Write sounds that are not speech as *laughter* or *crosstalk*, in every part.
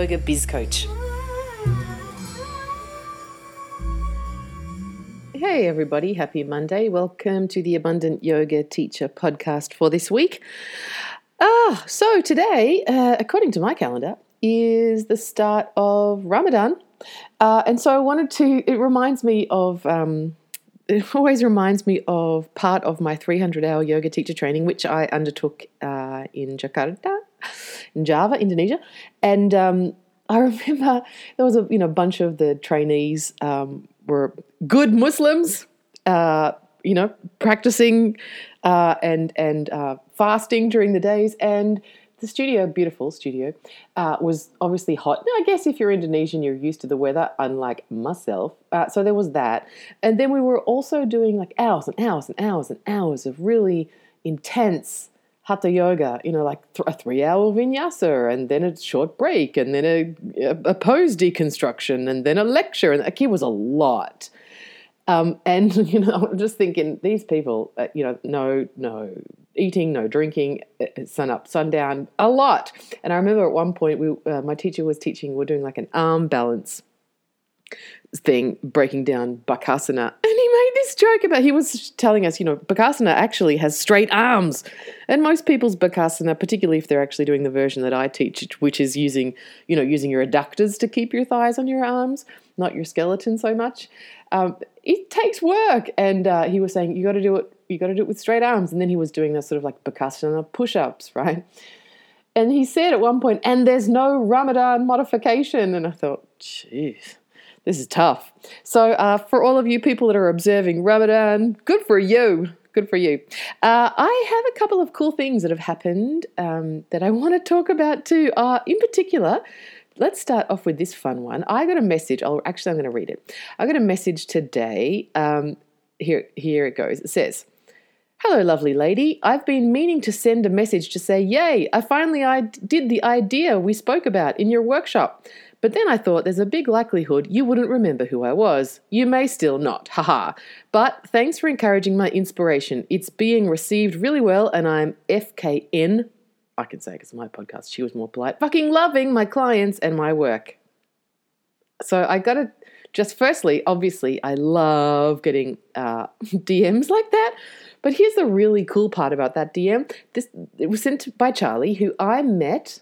Biz Coach. Hey, everybody. Happy Monday. Welcome to the Abundant Yoga Teacher podcast for this week. Ah, so today, uh, according to my calendar, is the start of Ramadan. Uh, and so I wanted to, it reminds me of, um, *laughs* it always reminds me of part of my 300 hour yoga teacher training, which I undertook uh, in Jakarta, in Java, Indonesia. And um, *laughs* I remember there was a you know bunch of the trainees um, were good Muslims, uh, you know, practicing uh, and and uh, fasting during the days, and the studio, beautiful studio, uh, was obviously hot. Now, I guess if you're Indonesian, you're used to the weather, unlike myself. Uh, so there was that, and then we were also doing like hours and hours and hours and hours of really intense hatha yoga, you know, like th- a three hour vinyasa and then a short break and then a, a pose deconstruction and then a lecture. And like, it was a lot. Um, and, *laughs* you know, I'm just thinking these people, uh, you know, no, no eating, no drinking, uh, uh, sun up, sundown, a lot. And I remember at one point, we, uh, my teacher was teaching, we are doing like an arm balance thing breaking down Bakasana. And he made this joke about he was telling us, you know, Bakasana actually has straight arms. And most people's Bakasana, particularly if they're actually doing the version that I teach, which is using, you know, using your adductors to keep your thighs on your arms, not your skeleton so much. Um, it takes work. And uh, he was saying, you got to do it, you got to do it with straight arms. And then he was doing this sort of like Bakasana push ups, *laughs* right? And he said at one point, and there's no Ramadan modification. And I thought, jeez this is tough. So, uh, for all of you people that are observing Ramadan, good for you. Good for you. Uh, I have a couple of cool things that have happened um, that I want to talk about too. Uh, in particular, let's start off with this fun one. I got a message. I'll, actually, I'm going to read it. I got a message today. Um, here, here it goes. It says, Hello, lovely lady. I've been meaning to send a message to say, Yay, I finally I did the idea we spoke about in your workshop. But then I thought there's a big likelihood you wouldn't remember who I was. You may still not, haha. But thanks for encouraging my inspiration. It's being received really well, and I'm FKN. I can say because my podcast, she was more polite. Fucking loving my clients and my work. So I got to just firstly, obviously, I love getting uh, *laughs* DMs like that. But here's the really cool part about that DM. This it was sent by Charlie, who I met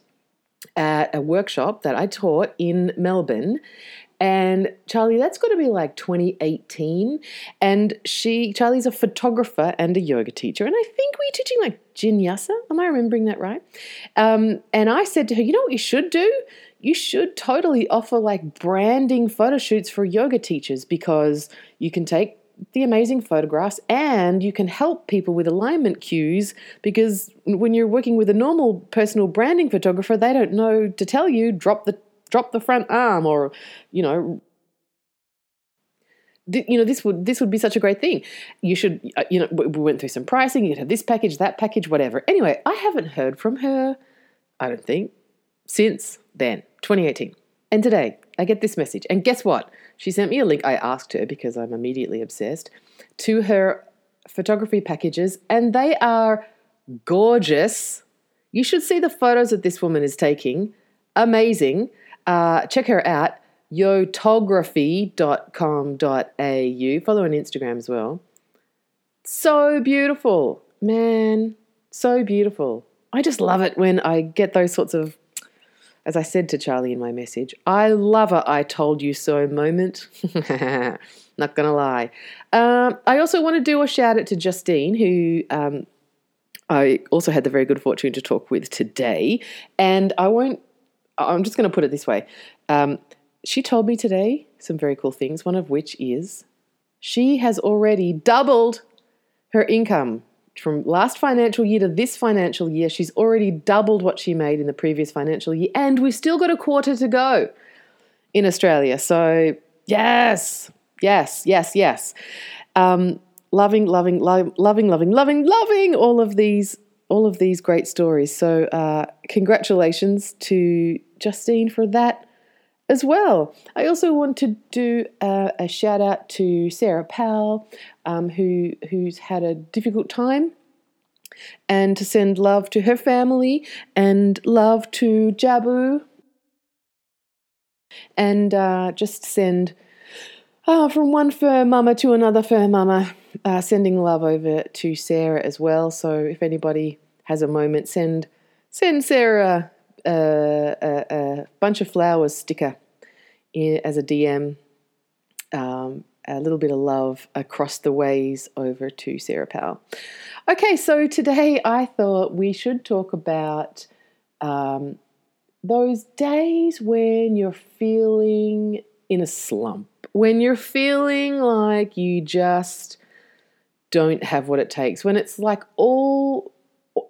at a workshop that I taught in Melbourne. And Charlie, that's got to be like 2018. And she, Charlie's a photographer and a yoga teacher. And I think we're teaching like Jinyasa. Am I remembering that right? Um, and I said to her, you know what you should do? You should totally offer like branding photo shoots for yoga teachers because you can take the amazing photographs and you can help people with alignment cues because when you're working with a normal personal branding photographer they don't know to tell you drop the drop the front arm or you know you know this would this would be such a great thing. You should uh, you know we went through some pricing you could have this package that package whatever. Anyway i haven't heard from her i don't think since then 2018 and today I get this message. And guess what? She sent me a link. I asked her because I'm immediately obsessed to her photography packages, and they are gorgeous. You should see the photos that this woman is taking. Amazing. Uh, check her out yotography.com.au. Follow on Instagram as well. So beautiful, man. So beautiful. I just love it when I get those sorts of as I said to Charlie in my message, I love a I told you so moment. *laughs* Not gonna lie. Um, I also want to do a shout out to Justine, who um, I also had the very good fortune to talk with today. And I won't, I'm just to put it this way. Um, she told me today some very cool things, one of which is she has already doubled her income from last financial year to this financial year, she's already doubled what she made in the previous financial year, and we've still got a quarter to go in Australia. So, yes, yes, yes, yes. Um, loving, loving, lo- loving, loving, loving, loving all of these, all of these great stories. So, uh, congratulations to Justine for that as well. I also want to do a, a shout out to Sarah Powell, um, who who's had a difficult time, and to send love to her family and love to Jabu, and uh, just send uh, from one fur mama to another fur mama, uh, sending love over to Sarah as well. So if anybody has a moment, send send Sarah a, a, bunch of flowers sticker in, as a DM. Um, a little bit of love across the ways over to Sarah Powell. Okay, so today I thought we should talk about um, those days when you're feeling in a slump, when you're feeling like you just don't have what it takes, when it's like all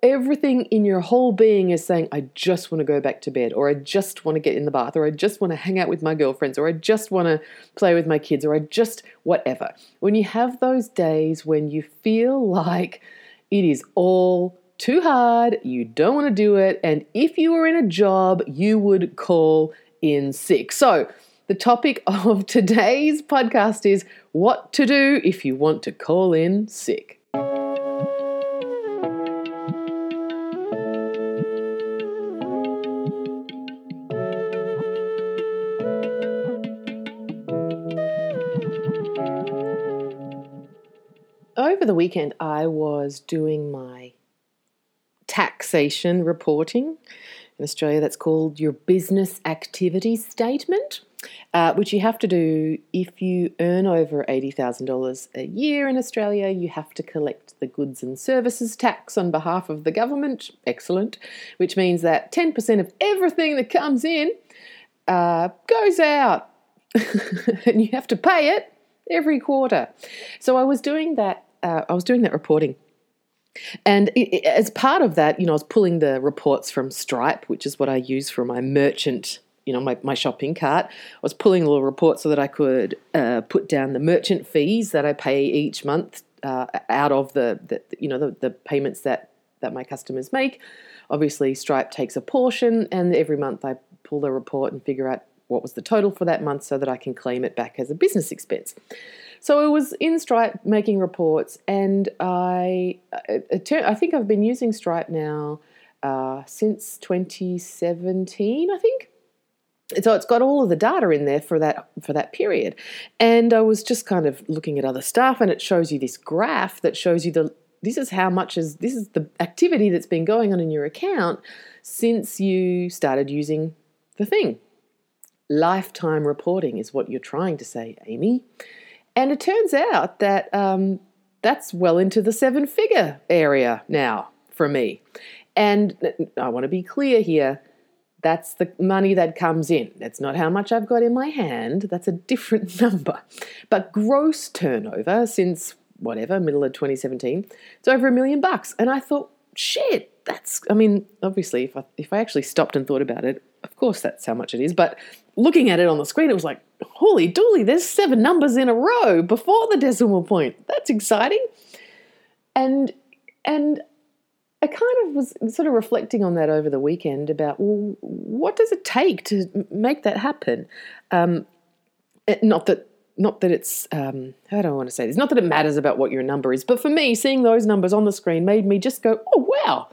everything in your whole being is saying, I just want to go back to bed, or I just want to get in the bath, or I just want to hang out with my girlfriends, or I just want to play with my kids, or I just whatever. When you have those days when you feel like it is all too hard, you don't want to do it, and if you were in a job, you would call in sick. So, the topic of *laughs* today's podcast is what to do if you want to call in sick. The weekend, I was doing my taxation reporting. In Australia, that's called your business activity statement, uh, which you have to do if you earn over $80,000 a year in Australia. You have to collect the goods and services tax on behalf of the government. Excellent. Which means that 10% of everything that comes in uh, goes out, *laughs* and you have to pay it every quarter. So I was doing that uh, I was doing that reporting. And it, it, as part of that, you know, I was pulling the reports from Stripe, which is what I use for my merchant, you know, my, my shopping cart. I was pulling little report so that I could uh, put down the merchant fees that I pay each month uh, out of the, the you know, the, the payments that, that my customers make. Obviously, Stripe takes a portion, and every month I pull the report and figure out what was the total for that month so that I can claim it back as a business expense. So I was in Stripe making reports, and I, I think I've been using Stripe now uh, since 2017, I think. So it's got all of the data in there for that for that period, and I was just kind of looking at other stuff, and it shows you this graph that shows you the this is how much is this is the activity that's been going on in your account since you started using the thing. Lifetime reporting is what you're trying to say, Amy. And it turns out that um, that's well into the seven figure area now for me. And I want to be clear here that's the money that comes in. That's not how much I've got in my hand, that's a different *laughs* number. But gross turnover since whatever, middle of 2017, it's over a million bucks. And I thought, shit, that's, I mean, obviously, if I, if I actually stopped and thought about it, of course that's how much it is. But looking at it on the screen, it was like, holy dooly, there's seven numbers in a row before the decimal point. That's exciting. And and I kind of was sort of reflecting on that over the weekend about well, what does it take to make that happen? Um, not that not that it's um, how do I want to say this? Not that it matters about what your number is, but for me, seeing those numbers on the screen made me just go, oh wow.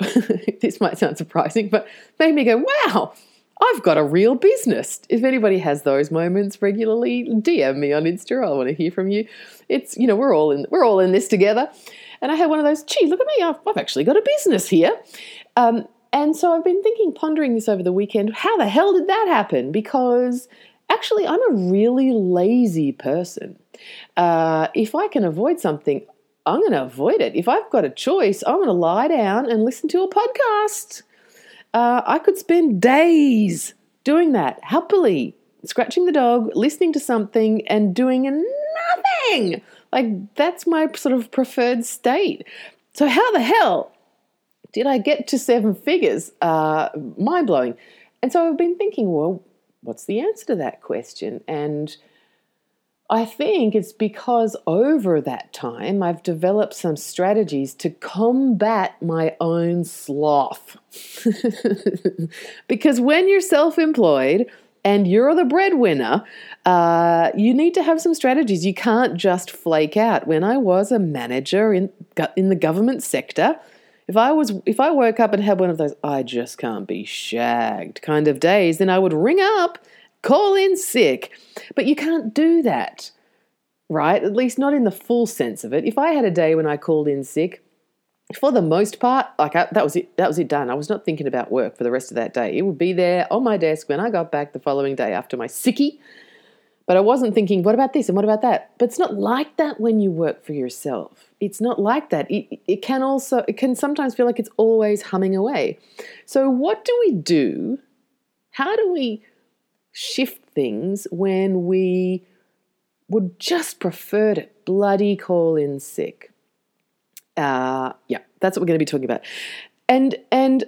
*laughs* this might sound surprising, but made me go, wow I've got a real business. If anybody has those moments regularly, DM me on Insta. I want to hear from you. It's you know we're all in we're all in this together. And I had one of those. Gee, look at me! I've, I've actually got a business here. Um, and so I've been thinking, pondering this over the weekend. How the hell did that happen? Because actually, I'm a really lazy person. Uh, if I can avoid something, I'm going to avoid it. If I've got a choice, I'm going to lie down and listen to a podcast. Uh, I could spend days doing that happily, scratching the dog, listening to something, and doing nothing. Like, that's my sort of preferred state. So, how the hell did I get to seven figures? Uh, Mind blowing. And so I've been thinking, well, what's the answer to that question? And I think it's because over that time I've developed some strategies to combat my own sloth. *laughs* because when you're self employed and you're the breadwinner, uh, you need to have some strategies. You can't just flake out. When I was a manager in, in the government sector, if I was if I woke up and had one of those I just can't be shagged kind of days, then I would ring up, call in sick. But you can't do that. Right? At least not in the full sense of it. If I had a day when I called in sick, for the most part, like I, that was it. That was it done. I was not thinking about work for the rest of that day. It would be there on my desk when I got back the following day after my sickie. But I wasn't thinking, what about this and what about that? But it's not like that when you work for yourself. It's not like that. It, it can also, it can sometimes feel like it's always humming away. So, what do we do? How do we shift things when we would just prefer to bloody call in sick? Uh, yeah, that's what we're going to be talking about. And, and,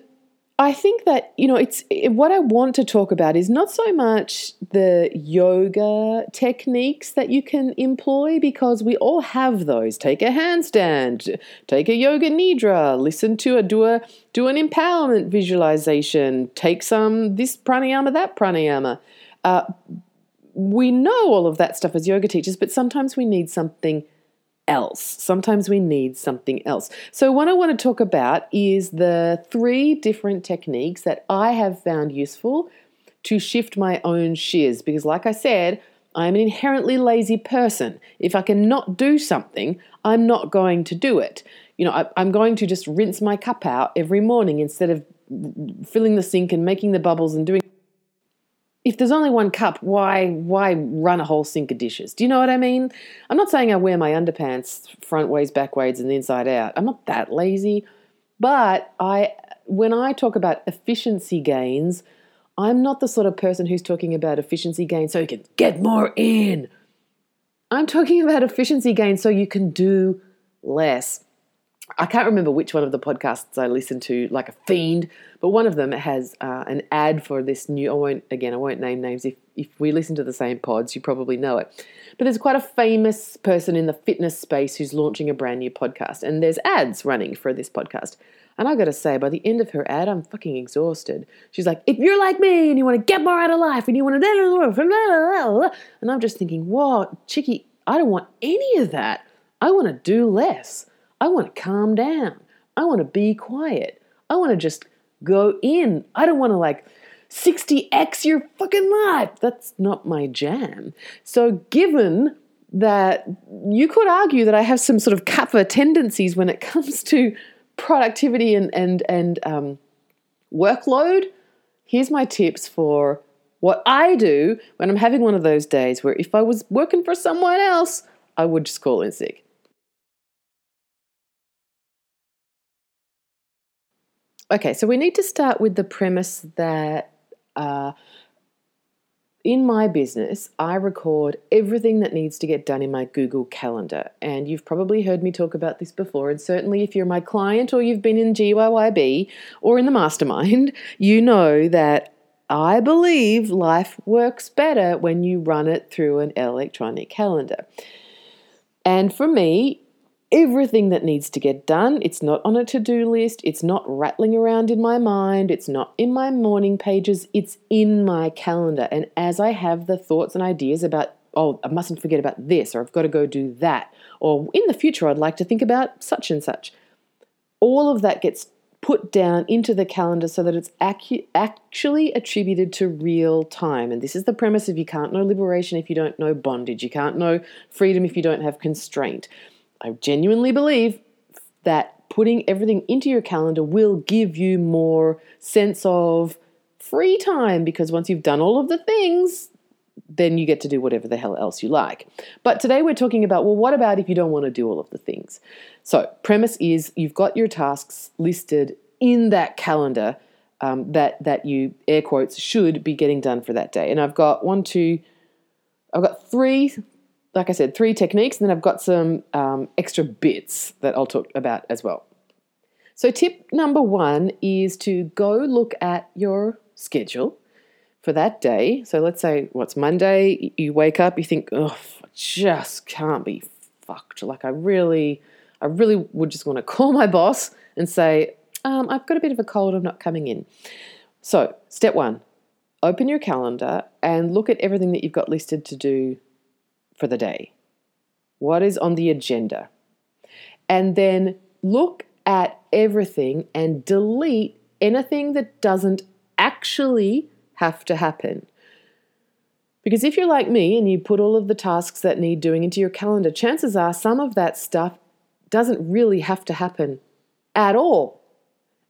I think that, you know, it's what I want to talk about is not so much the yoga techniques that you can employ because we all have those. Take a handstand, take a yoga nidra, listen to a do a do an empowerment visualization, take some this pranayama, that pranayama. Uh, we know all of that stuff as yoga teachers, but sometimes we need something else. Sometimes we need something else. So, what I want to talk about is the three different techniques that I have found useful to shift my own shears. Because, like I said, I'm an inherently lazy person. If I cannot do something, I'm not going to do it. You know, I, I'm going to just rinse my cup out every morning instead of filling the sink and making the bubbles and doing if there's only one cup, why why run a whole sink of dishes? Do you know what I mean? I'm not saying I wear my underpants front ways, back ways, and inside out. I'm not that lazy, but I when I talk about efficiency gains, I'm not the sort of person who's talking about efficiency gains so you can get more in. I'm talking about efficiency gains so you can do less. I can't remember which one of the podcasts I listened to, like a fiend, but one of them has uh, an ad for this new. I won't again. I won't name names. If if we listen to the same pods, you probably know it. But there's quite a famous person in the fitness space who's launching a brand new podcast, and there's ads running for this podcast. And I got to say, by the end of her ad, I'm fucking exhausted. She's like, if you're like me and you want to get more out of life and you want to, *laughs* and I'm just thinking, whoa, Chicky, I don't want any of that. I want to do less. I want to calm down. I want to be quiet. I want to just go in. I don't want to like 60x your fucking life. That's not my jam. So, given that you could argue that I have some sort of kapha tendencies when it comes to productivity and and and um, workload, here's my tips for what I do when I'm having one of those days where if I was working for someone else, I would just call in sick. Okay, so we need to start with the premise that uh, in my business, I record everything that needs to get done in my Google Calendar. And you've probably heard me talk about this before. And certainly, if you're my client or you've been in GYYB or in the mastermind, *laughs* you know that I believe life works better when you run it through an electronic calendar. And for me, everything that needs to get done. It's not on a to do list. It's not rattling around in my mind. It's not in my morning pages. It's in my calendar. And as I have the thoughts and ideas about, oh, I mustn't forget about this, or I've got to go do that, or in the future, I'd like to think about such and such, all of that gets put down into the calendar so that it's acu- actually attributed to real time. And this is the premise of you can't know liberation if you don't know bondage. You can't know freedom if you don't have constraint. I genuinely believe that putting everything into your calendar will give you more sense of free time because once you've done all of the things, then you get to do whatever the hell else you like. But today we're talking about well, what about if you don't want to do all of the things? So, premise is you've got your tasks listed in that calendar um, that that you air quotes should be getting done for that day. And I've got one, two, I've got three like I said, three techniques, and then I've got some um, extra bits that I'll talk about as well. So, tip number one is to go look at your schedule for that day. So, let's say what's Monday, you wake up, you think, oh, I just can't be fucked. Like, I really, I really would just want to *laughs* call my boss and say, um, I've got a bit of a cold, I'm not coming in. So, step one, open your calendar and look at everything that you've got listed to do for the day. What is on the agenda? And then look at everything and delete anything that doesn't actually have to happen. Because if you're like me and you put all of the tasks that need doing into your calendar, chances are some of that stuff doesn't really have to happen at all.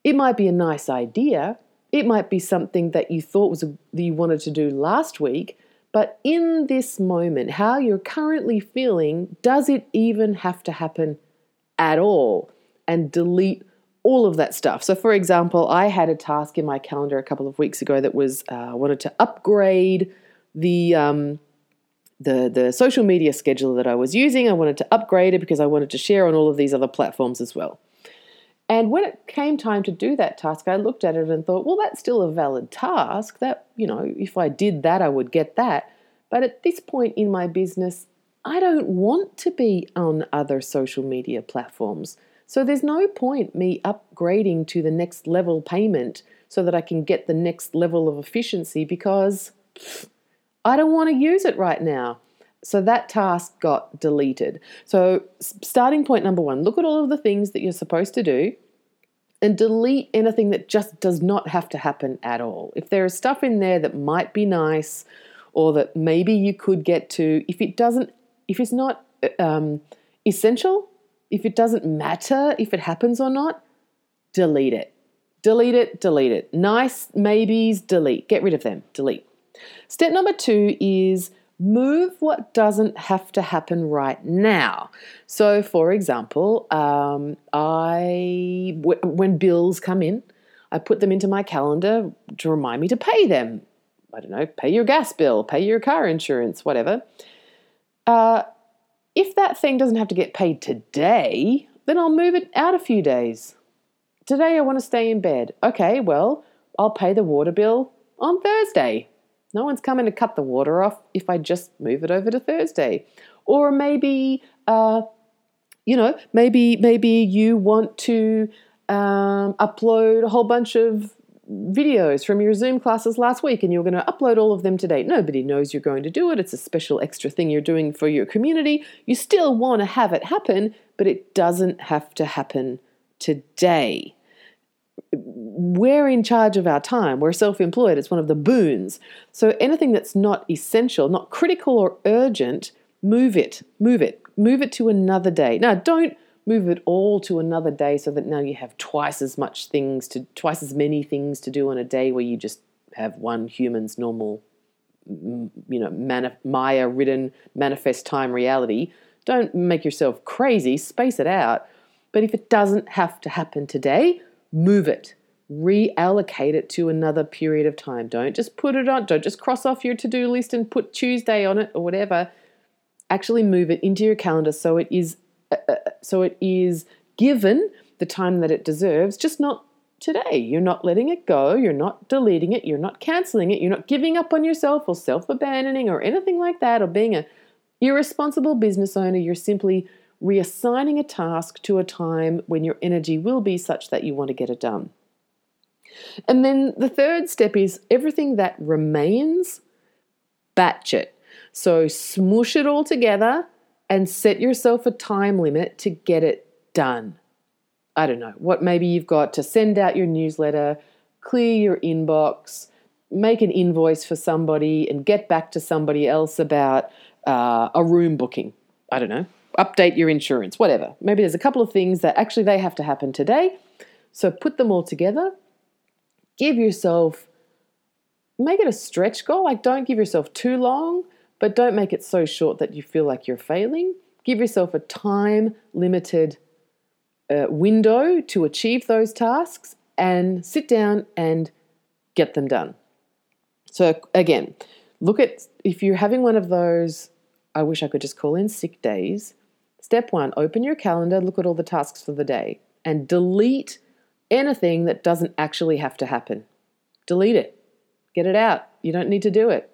It might be a nice idea, it might be something that you thought was a, that you wanted to do last week, but in this moment, how you're currently feeling, does it even have to happen at all? And delete all of that stuff. So, for example, I had a task in my calendar a couple of weeks ago that was uh, wanted to upgrade the um, the the social media scheduler that I was using. I wanted to upgrade it because I wanted to share on all of these other platforms as well. And when it came time to do that task, I looked at it and thought, well, that's still a valid task. That, you know, if I did that, I would get that. But at this point in my business, I don't want to be on other social media platforms. So there's no point me upgrading to the next level payment so that I can get the next level of efficiency because I don't want to use it right now. So that task got deleted. So, starting point number one look at all of the things that you're supposed to do and delete anything that just does not have to happen at all. If there is stuff in there that might be nice or that maybe you could get to, if it doesn't, if it's not um, essential, if it doesn't matter if it happens or not, delete it. Delete it, delete it. Nice maybes, delete. Get rid of them, delete. Step number two is move what doesn't have to happen right now. So, for example, um, I w- when bills come in, I put them into my calendar to remind me to pay them. I don't know, pay your gas bill, pay your car insurance, whatever. Uh, if that thing doesn't have to get paid today, then I'll move it out a few days. Today I want to stay in bed. Okay, well, I'll pay the water bill on Thursday. No one's coming to cut the water off if I just move it over to Thursday. Or maybe, uh, you know, maybe maybe you want to um, upload a whole bunch of videos from your Zoom classes last week and you're going to upload all of them today. Nobody knows you're going to do it. It's a special extra thing you're doing for your community. You still want to have it happen, but it doesn't have to happen today we're in charge of our time. We're self employed. It's one of the boons. So anything that's not essential, not critical or urgent, move it, move it, move it to another day. Now, don't move it all to another day so that now you have twice as much things to, twice as many things to do on a day where you just have one human's normal, you know, Maya ridden manifest time reality. Don't make yourself crazy, space it out. But if it doesn't have to happen today, move it, reallocate it to another period of time. Don't just put it on, don't just cross off your to do list and put Tuesday on it or whatever. Actually, move it into your calendar so it is uh, uh, so it is given the time that it deserves, just not today. You're not letting it go, you're not deleting it, you're not canceling it, you're not giving up on yourself or self abandoning or anything like that or being a irresponsible business owner. You're simply reassigning a task to a time when your energy will be such that you want to get it done. And then the third step is everything that remains, batch it. So smoosh it all together and set yourself a time limit to get it done. I don't know, what maybe you've got to send out your newsletter, clear your inbox, make an invoice for somebody, and get back to somebody else about uh, a room booking. I don't know, update your insurance, whatever. Maybe there's a couple of things that actually they have to happen today. So put them all together. Give yourself make it a stretch goal. Like don't give yourself too long, but don't make it so short that you feel like you're failing. Give yourself a time limited uh, window to achieve those tasks and sit down and get them done. So again, look at if you're having one of those I wish I could just call in sick days Step one open your calendar, look at all the tasks for the day, and delete anything that doesn't actually have to happen. Delete it. Get it out. You don't need to do it.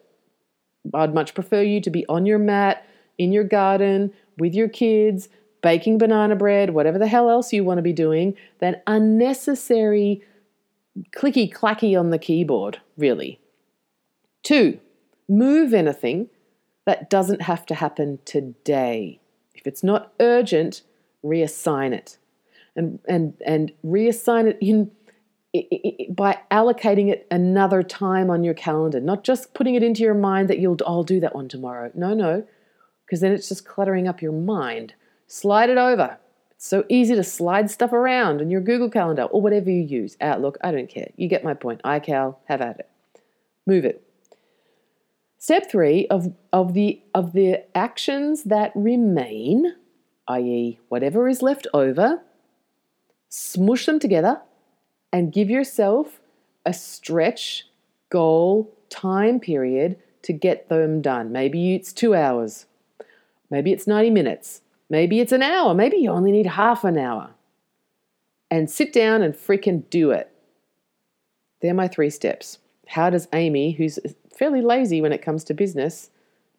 I'd much prefer you to be on your mat, in your garden, with your kids, baking banana bread, whatever the hell else you want to be doing, than unnecessary clicky clacky on the keyboard, really. Two, move anything that doesn't have to happen today. If it's not urgent, reassign it. And, and, and reassign it in by allocating it another time on your calendar, not just putting it into your mind that you'll I'll do that one tomorrow. No, no, because then it's just cluttering up your mind. Slide it over. It's so easy to slide stuff around in your Google Calendar or whatever you use. Outlook, I don't care. You get my point. iCal, have at it. Move it. Step three of, of the of the actions that remain, i.e., whatever is left over, smush them together and give yourself a stretch goal time period to get them done. Maybe it's two hours, maybe it's 90 minutes, maybe it's an hour, maybe you only need half an hour. And sit down and freaking do it. They're my three steps. How does Amy, who's fairly lazy when it comes to business,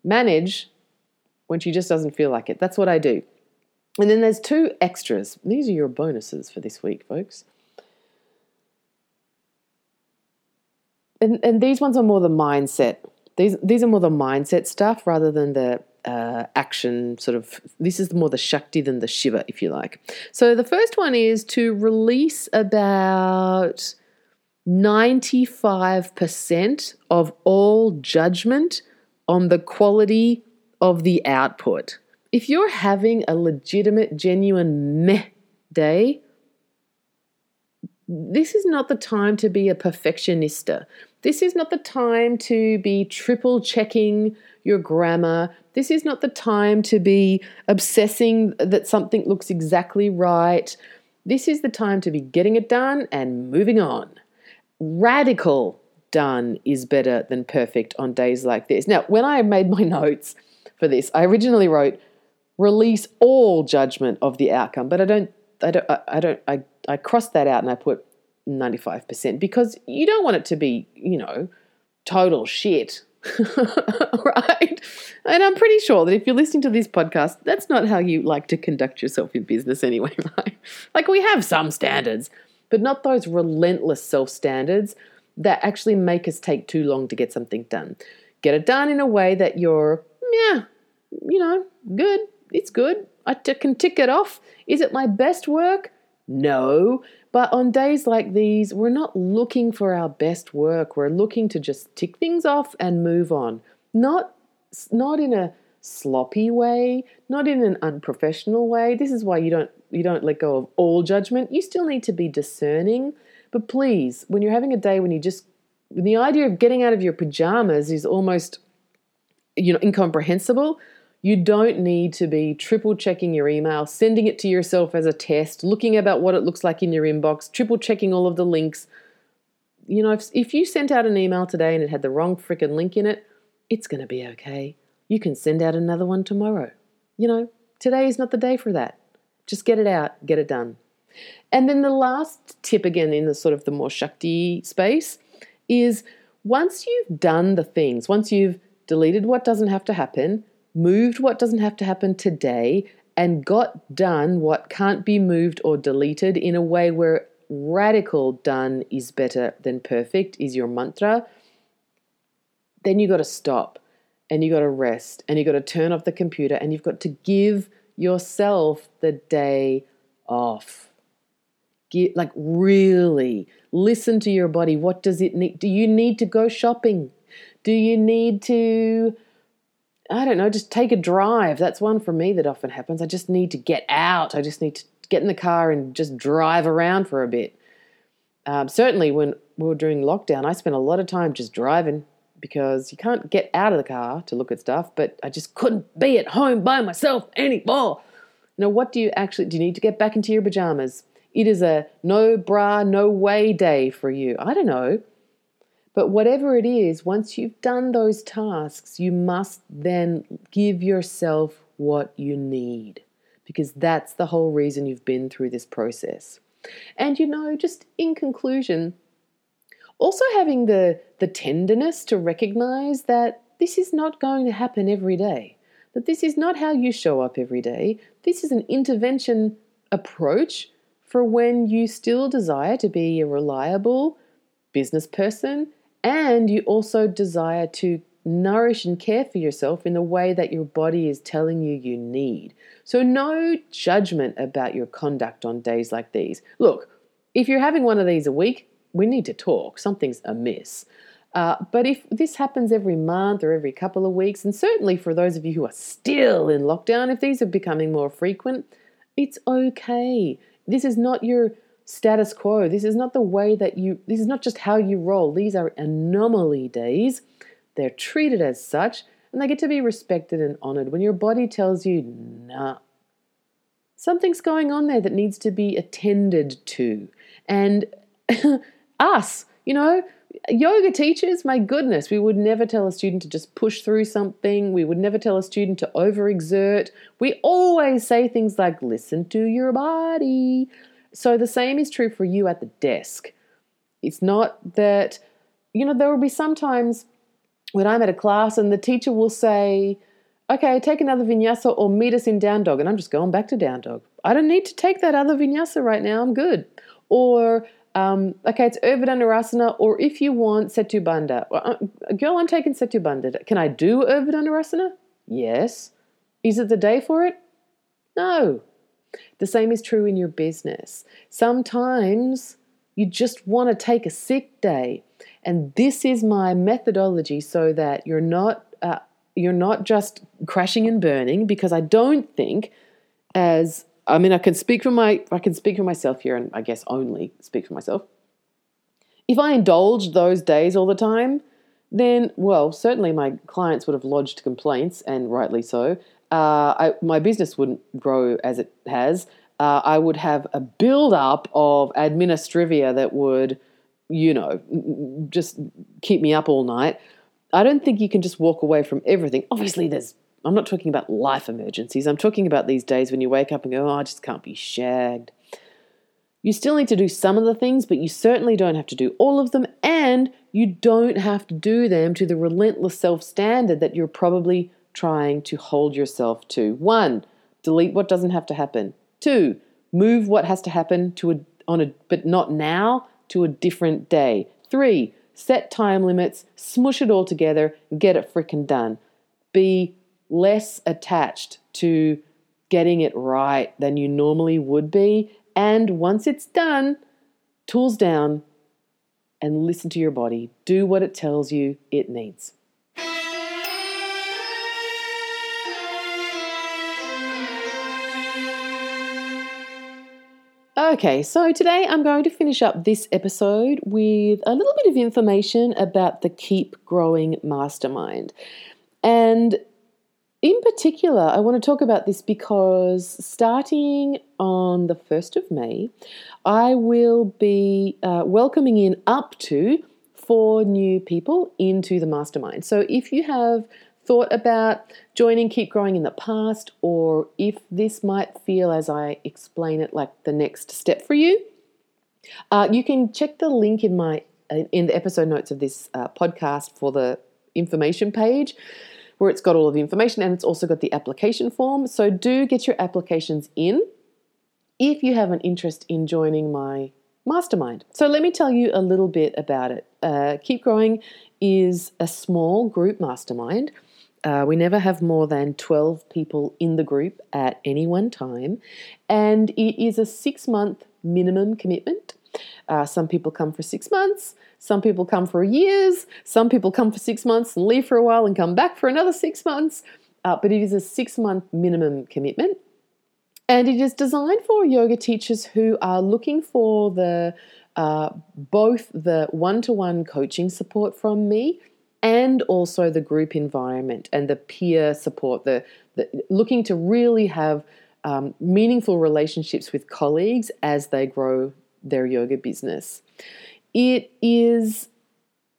manage when she just doesn't feel like it? That's what I do. And then there's two extras. These are your bonuses for this week, folks. and, and these ones are more the mindset. These these are more the mindset stuff rather than the uh, action sort of. This is more the shakti than the shiva, if you like. So the first one is to release about ninety five percent of all judgment on the quality of the output. If you're having a legitimate, genuine meh day, this is not the time to be a perfectionista. This is not the time to be triple checking your grammar. This is not the time to be obsessing that something looks exactly right. This is the time to be getting it done and moving on. Radical done is better than perfect on days like this. Now, when I made my *laughs* notes for this, I originally wrote release all judgment of the outcome, but I don't I don't I don't I I crossed that out and I put 95% because you don't want it to be, you know, total shit. *laughs* right? And I'm pretty sure that if you're listening to this podcast, that's not how you like to conduct yourself in business anyway, *laughs* right? Like we have some standards, but not those relentless self standards that actually make us take too long to get something done. Get it done in a way that you're, yeah, you know, good. It's good. I t- can tick it off. Is it my best work? No. But on days like these, we're not looking for our best work. We're looking to just tick things off and move on. Not, not in a sloppy way, not in an unprofessional way. This is why you don't you don't let go of all judgment. You still need to be discerning. But please, when you're having a day when you just when the idea of getting out of your pajamas is almost you know incomprehensible, you don't need to be triple checking your email, sending it to yourself as a test, looking about what it looks like in your inbox, triple checking all of the links. You know, if, if you sent out an email today and it had the wrong freaking link in it, it's going to be okay. You can send out another one tomorrow. You know, today is not the day for that. Just get it out, get it done. And then the last tip, again, in the sort of the more Shakti space, is once you've done the things, once you've deleted what doesn't have to happen, moved what doesn't have to happen today, and got done what can't be moved or deleted in a way where radical done is better than perfect is your mantra, then you got to stop and you got to rest and you got to turn off the computer and you've got to give yourself the day off. Get, like really listen to your body. What does it need? Do you need to go shopping? Do you need to I don't know, just take a drive. That's one for me that often happens. I just need to get out. I just need to get in the car and just drive around for a bit. Um, certainly, when we were doing lockdown, I spent a lot of time just driving because you can't get out of the car to look at stuff, but I just couldn't be at home by myself anymore. Know, what do you actually do? You need to get back into your pajamas. It is a no bra, no way day for you. I don't know. But whatever it is, once you've done those tasks, you must then give yourself what you need because that's the whole reason you've been through this process. And you know, just in conclusion, also having the, the tenderness to recognize that this is not going to happen every day, that this is not how you show up every day. This is an intervention approach for when you still desire to be a reliable business person and you also desire to nourish and care for yourself in the way that your body is telling you you need. So, no judgment about your conduct on days like these. Look, if you're having one of these a week, we need to talk. Something's amiss. Uh, but if this happens every month or every couple of weeks, and certainly for those of you who are still in lockdown, if these are becoming more frequent, it's okay. This is not your status quo. This is not the way that you, this is not just how you roll. These are anomaly days. They're treated as such and they get to be respected and honored. When your body tells you, nah, something's going on there that needs to be attended to. And *laughs* us, you know, yoga teachers, my goodness, we would never tell a student to just push through something. We would never tell a student to overexert. We always say things like, listen to your body. So the same is true for you at the desk. It's not that, you know, there will be sometimes when I'm at a class and the teacher will say, okay, take another vinyasa or meet us in down dog. And I'm just going back to down dog. I don't need to take that other vinyasa right now. I'm good. Or um, okay, it's Urdhva Dhanurasana, or if you want Setu Bandha. Well, uh, girl, I'm taking Setu Bandha. Can I do Urdhva Dhanurasana? Yes. Is it the day for it? No. The same is true in your business. Sometimes you just want to take a sick day, and this is my methodology so that you're not uh, you're not just crashing and burning. Because I don't think as I mean, I can speak for my I can speak for myself here, and I guess only speak for myself. If I indulged those days all the time, then well, certainly my clients would have lodged complaints, and rightly so. Uh, I, my business wouldn't grow as it has. Uh, I would have a build up of administrivia that would, you know, just keep me up all night. I don't think you can just walk away from everything. Obviously, there's I'm not talking about life emergencies. I'm talking about these days when you wake up and go, oh, I just can't be shagged. You still need to do some of the things, but you certainly don't have to do all of them, and you don't have to do them to the relentless self standard that you're probably trying to hold yourself to. One, delete what doesn't have to happen. Two, move what has to happen to a on a but not now to a different day. Three, set time limits, smush it all together, and get it freaking done. Be less attached to getting it right than you normally would be. And once it's done, tools down and listen to your body. Do what it tells you it needs. Okay, so today I'm going to finish up this episode with a little bit of information about the Keep Growing Mastermind. And in particular, I want to talk about this because starting on the 1st of May, I will be uh, welcoming in up to four new people into the mastermind. So if you have thought about joining Keep Growing in the past, or if this might feel as I explain it like the next step for you, uh, you can check the link in my in the episode notes of this uh, podcast for the information page where it's got all of the information and it's also got the application form. So do get your applications in if you have an interest in joining my mastermind. So let me tell you a little bit about it. Uh, Keep Growing is a small group mastermind. Uh, we never have more than 12 people in the group at any one time, and it is a six month minimum commitment. Uh, some people come for six months, some people come for years, some people come for six months and leave for a while and come back for another six months. Uh, but it is a six month minimum commitment. And it is designed for yoga teachers who are looking for the uh, both the one to one coaching support from me and also the group environment and the peer support, the, the looking to really have um, meaningful relationships with colleagues as they grow their yoga business. It is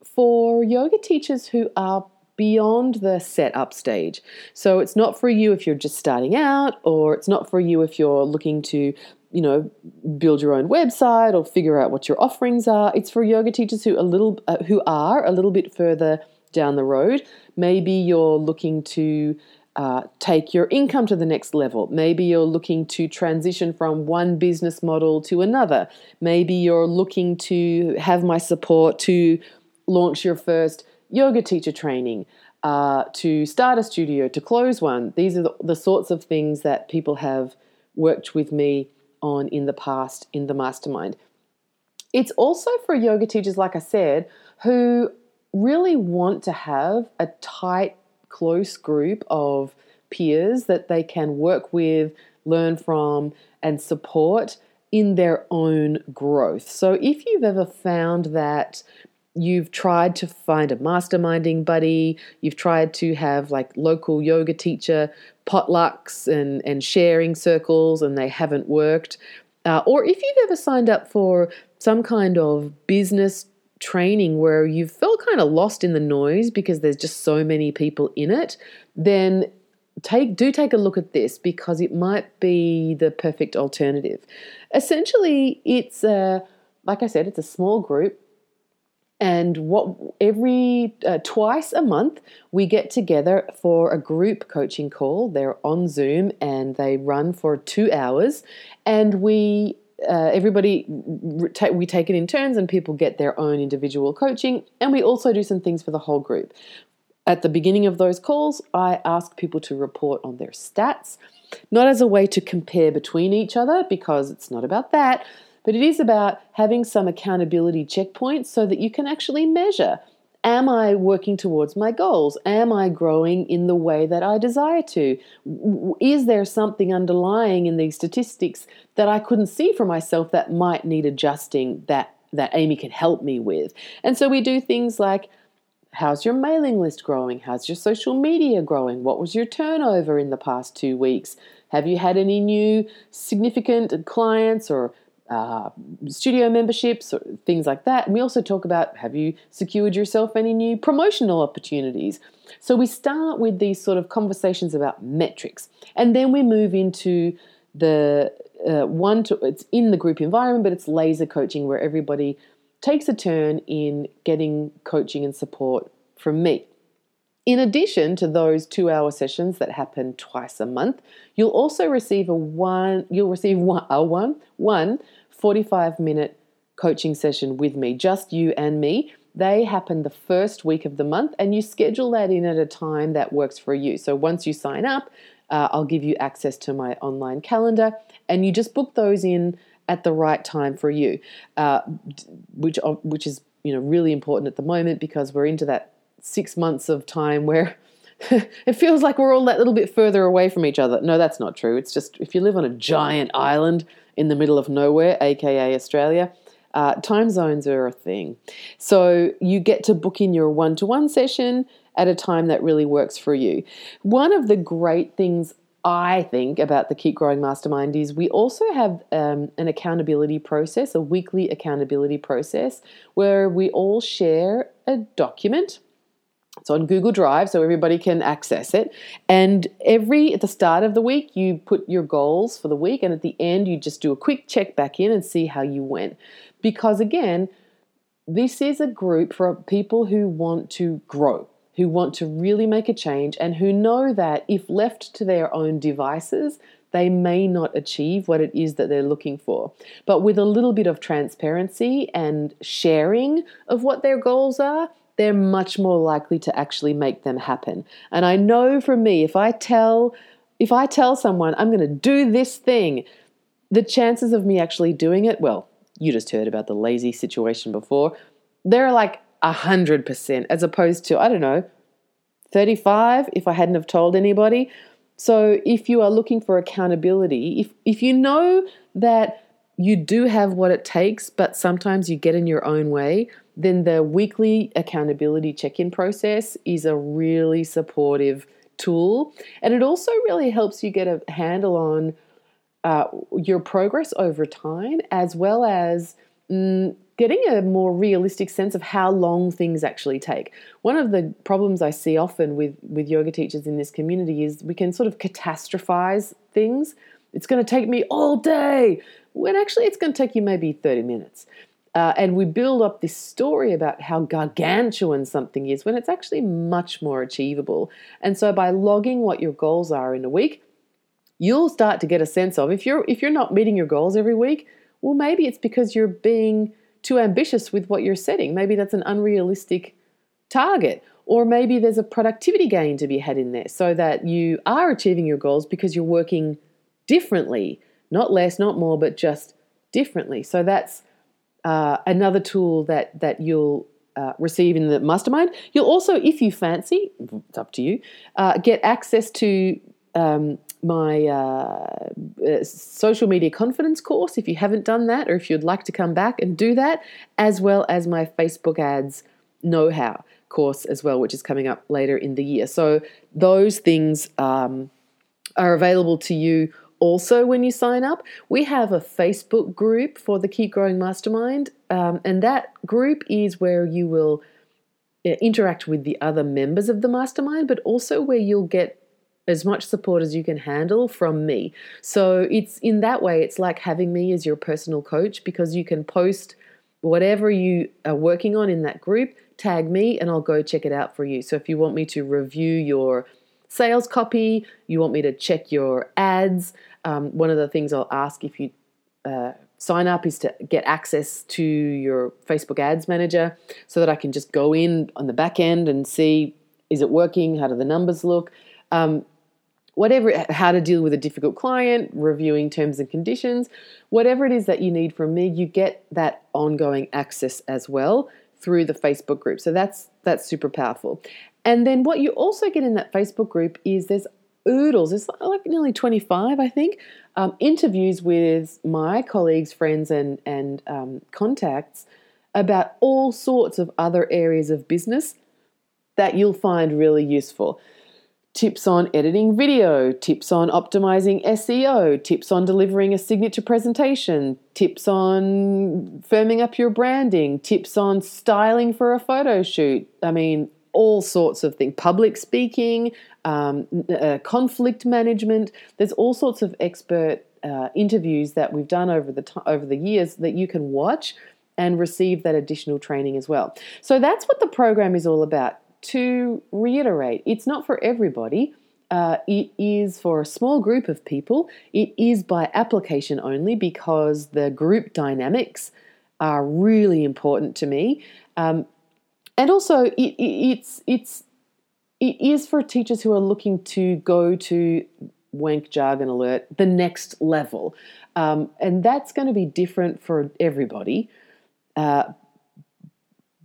for yoga teachers who are beyond the setup stage. So it's not for you if you're just starting out, or it's not for you if you're looking to you know, build your own website or figure out what your offerings are. It's for yoga teachers who a little uh, who are a little bit further down the road. Maybe you're looking to uh, take your income to the next level. Maybe you're looking to transition from one business model to another. Maybe you're looking to have my support to launch your first yoga teacher training, uh, to start a studio, to close one. These are the, the sorts of things that people have worked with me on in the past in the mastermind. It's also for yoga teachers, like I said, who really want to have a tight, close group of peers that they can work with, learn from, and support in their own growth. So if you've ever found that you've tried to find a masterminding buddy, you've tried to have like local yoga teacher potlucks and, and sharing circles and they haven't worked, uh, or if you've ever signed up for some kind of business training where you felt kind of lost in the noise because there's just so many people in it, then take do take a look at this because it might be the perfect alternative. Essentially, it's a like I said, it's a small group and what every uh, twice a month we get together for a group coaching call they're on zoom and they run for two hours and we uh, everybody we take it in turns and people get their own individual coaching and we also do some things for the whole group. At the beginning of those calls i ask people to report on their stats not as a way to compare between each other because it's not about that but it is about having some accountability checkpoints so that you can actually measure Am I working towards my goals? Am I growing in the way that I desire to? Is there something underlying in these statistics that I couldn't see for myself that might need adjusting that that Amy can help me with? And so we do things like how's your mailing list growing? How's your social media growing? What was your turnover in the past 2 weeks? Have you had any new significant clients or uh, studio memberships, or things like that. And we also talk about have you secured yourself any new promotional opportunities? So we start with these sort of conversations about metrics, and then we move into the uh, one to it's in the group environment, but it's laser coaching where everybody takes a turn in getting coaching and support from me. In addition to those two hour sessions that happen twice a month, you'll also receive a one, you'll receive one, a one, one 45 minute coaching session with me, just you and me. They happen the first week of the month, and you schedule that in at a time that works for you. So once you sign up, uh, I'll give you access to my online calendar, and you just book those in at the right time for you, uh, which uh, which is you know really important at the moment because we're into that six months of time where *laughs* it feels like we're all that little bit further away from each other. No, that's not true. It's just if you live on a giant island in the middle of nowhere, aka Australia, uh, time zones are a thing. So you get to book in your one to one session at a time that really works for you. One of the great things I think about the Keep Growing Mastermind is we also have um, an accountability process, a weekly accountability process, where we all share a document it's on Google Drive so everybody can access it. And every at the start of the week, you put your goals for the week, and at the end, you just do a quick check back in and see how you went. Because again, this is a group for people who want to grow, who want to really make a change, and who know that if left to their own devices, they may not achieve what it is that they're looking for. But with a little bit of transparency and sharing of what their goals are, they're much more likely to actually make them happen. And I know for me, if I tell if I tell someone I'm going to do this thing, the chances of me actually doing it, well, you just heard about the lazy situation before, they're like 100% as opposed to, I don't know, 35 if I hadn't have told anybody. So if you are looking for accountability, if if you know that you do have what it takes, but sometimes you get in your own way, then the weekly accountability check in process is a really supportive tool. And it also really helps you get a handle on uh, your progress over time, as well as mm, getting a more realistic sense of how long things actually take. One of the problems I see often with, with yoga teachers in this community is we can sort of catastrophize things it's going to take me all day, when actually it's going to take you maybe 30 minutes. Uh, and we build up this story about how gargantuan something is when it's actually much more achievable. And so by logging what your goals are in a week, you'll start to get a sense of if you're if you're not meeting your goals every week, well maybe it's because you're being too ambitious with what you're setting. Maybe that's an unrealistic target. Or maybe there's a productivity gain to be had in there so that you are achieving your goals because you're working differently, not less, not more, but just differently. So that's uh, another tool that that you'll uh, receive in the mastermind. You'll also, if you fancy, it's up to you, uh, get access to um, my uh, uh, social media confidence course if you haven't done that, or if you'd like to come back and do that, as well as my Facebook ads know how course as well, which is coming up later in the year. So those things um, are available to you also when you sign up. We have a Facebook group for the Keep Growing Mastermind, um, and that group is where you will uh, interact with the other members of the mastermind, but also where you'll get as much support as you can handle from me. So it's in that way, it's like having me as your personal coach because you can post whatever you are working on in that group, tag me, and I'll go check it out for you. So if you want me to review your sales copy, you want me to check your ads, um, one of the things I'll ask if you uh, sign up is to get access to your Facebook ads manager so that I can just go in on the back end and see is it working? How do the numbers look? Um, whatever, how to deal with a difficult client, reviewing terms and conditions, whatever it is that you need from me, you get that ongoing access as well through the Facebook group. So that's that's super powerful. And then what you also get in that Facebook group is there's oodles, it's like nearly 25, I think, um, interviews with my colleagues, friends, and and um, contacts about all sorts of other areas of business that you'll find really useful. Tips on editing video, tips on optimizing SEO, tips on delivering a signature presentation, tips on firming up your branding, tips on styling for a photo shoot. I mean, all sorts of things. Public speaking, um, uh, conflict management. There's all sorts of expert uh, interviews that we've done over the t- over the years that you can watch and receive that additional training as well. So that's what the program is all about to reiterate, it's not for everybody. Uh, it is for a small group of people. It is by application only because the group dynamics are really important to me. Um, and also, it, it, it's it's it is for teachers who are looking to go to wank jargon alert the next level, um, and that's going to be different for everybody. Uh,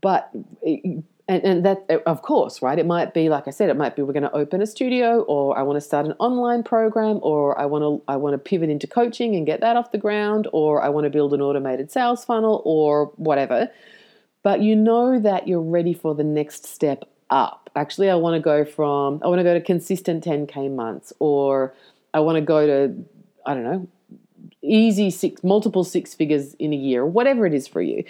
but and, and that of course right? It might be like i said it might be we're going to open a studio or i want to start an online program or i want to i want to pivot into coaching and get that off the ground or i want to build an automated sales funnel or whatever but you know that you're ready for the next step up actually i want to go from i want to go to consistent 10k months or i want to go to i don't know easy six multiple six figures in a year whatever it is for you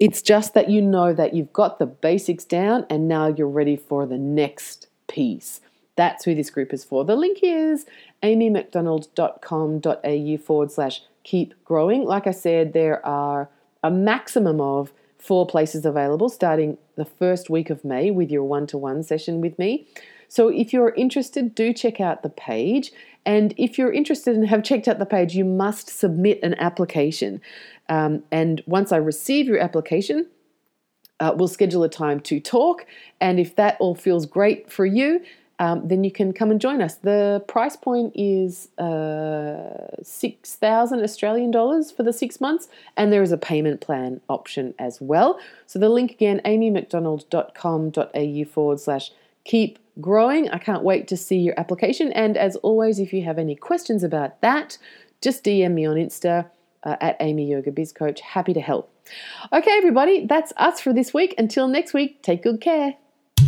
it's just that you know that you've got the basics down and now you're ready for the next piece. That's who this group is for. The link is amymcdonald.com.au forward slash keep growing. Like I said, there are a maximum of four places available starting the first week of May with your one to one session with me. So if you're interested, do check out the page. And if you're interested and have checked out the page, you must submit an application. Um, and once I receive your application, uh, we'll schedule a time to talk. And if that all feels great for you, um, then you can come and join us. The price point is uh, 6,000 Australian dollars for the six months, and there is a payment plan option as well. So the link again, amymcdonald.com.au forward slash keep growing. I can't wait to see your application. And as always, if you have any questions about that, just DM me on Insta uh, at Amy Yoga Biz Coach. Happy to help. Okay, everybody, that's us for this week. Until next week, take good care.